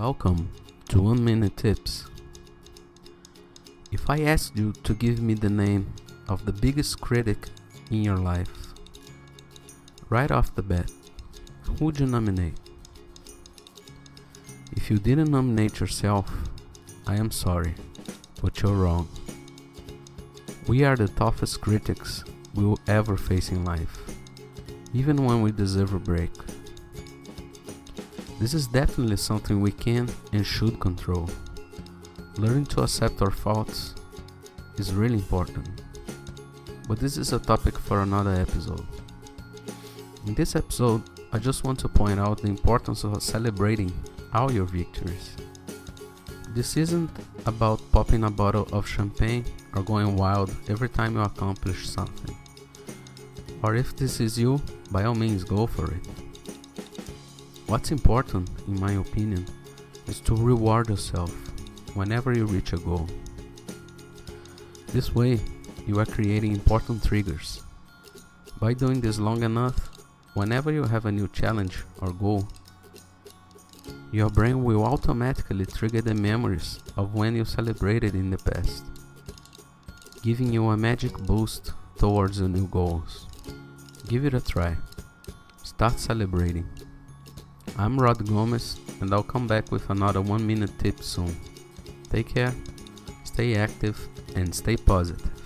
Welcome to One Minute Tips. If I asked you to give me the name of the biggest critic in your life, right off the bat, who would you nominate? If you didn't nominate yourself, I am sorry, but you're wrong. We are the toughest critics we will ever face in life, even when we deserve a break. This is definitely something we can and should control. Learning to accept our faults is really important. But this is a topic for another episode. In this episode, I just want to point out the importance of celebrating all your victories. This isn't about popping a bottle of champagne or going wild every time you accomplish something. Or if this is you, by all means go for it. What's important, in my opinion, is to reward yourself whenever you reach a goal. This way, you are creating important triggers. By doing this long enough, whenever you have a new challenge or goal, your brain will automatically trigger the memories of when you celebrated in the past, giving you a magic boost towards the new goals. Give it a try. Start celebrating. I'm Rod Gomez, and I'll come back with another one minute tip soon. Take care, stay active, and stay positive.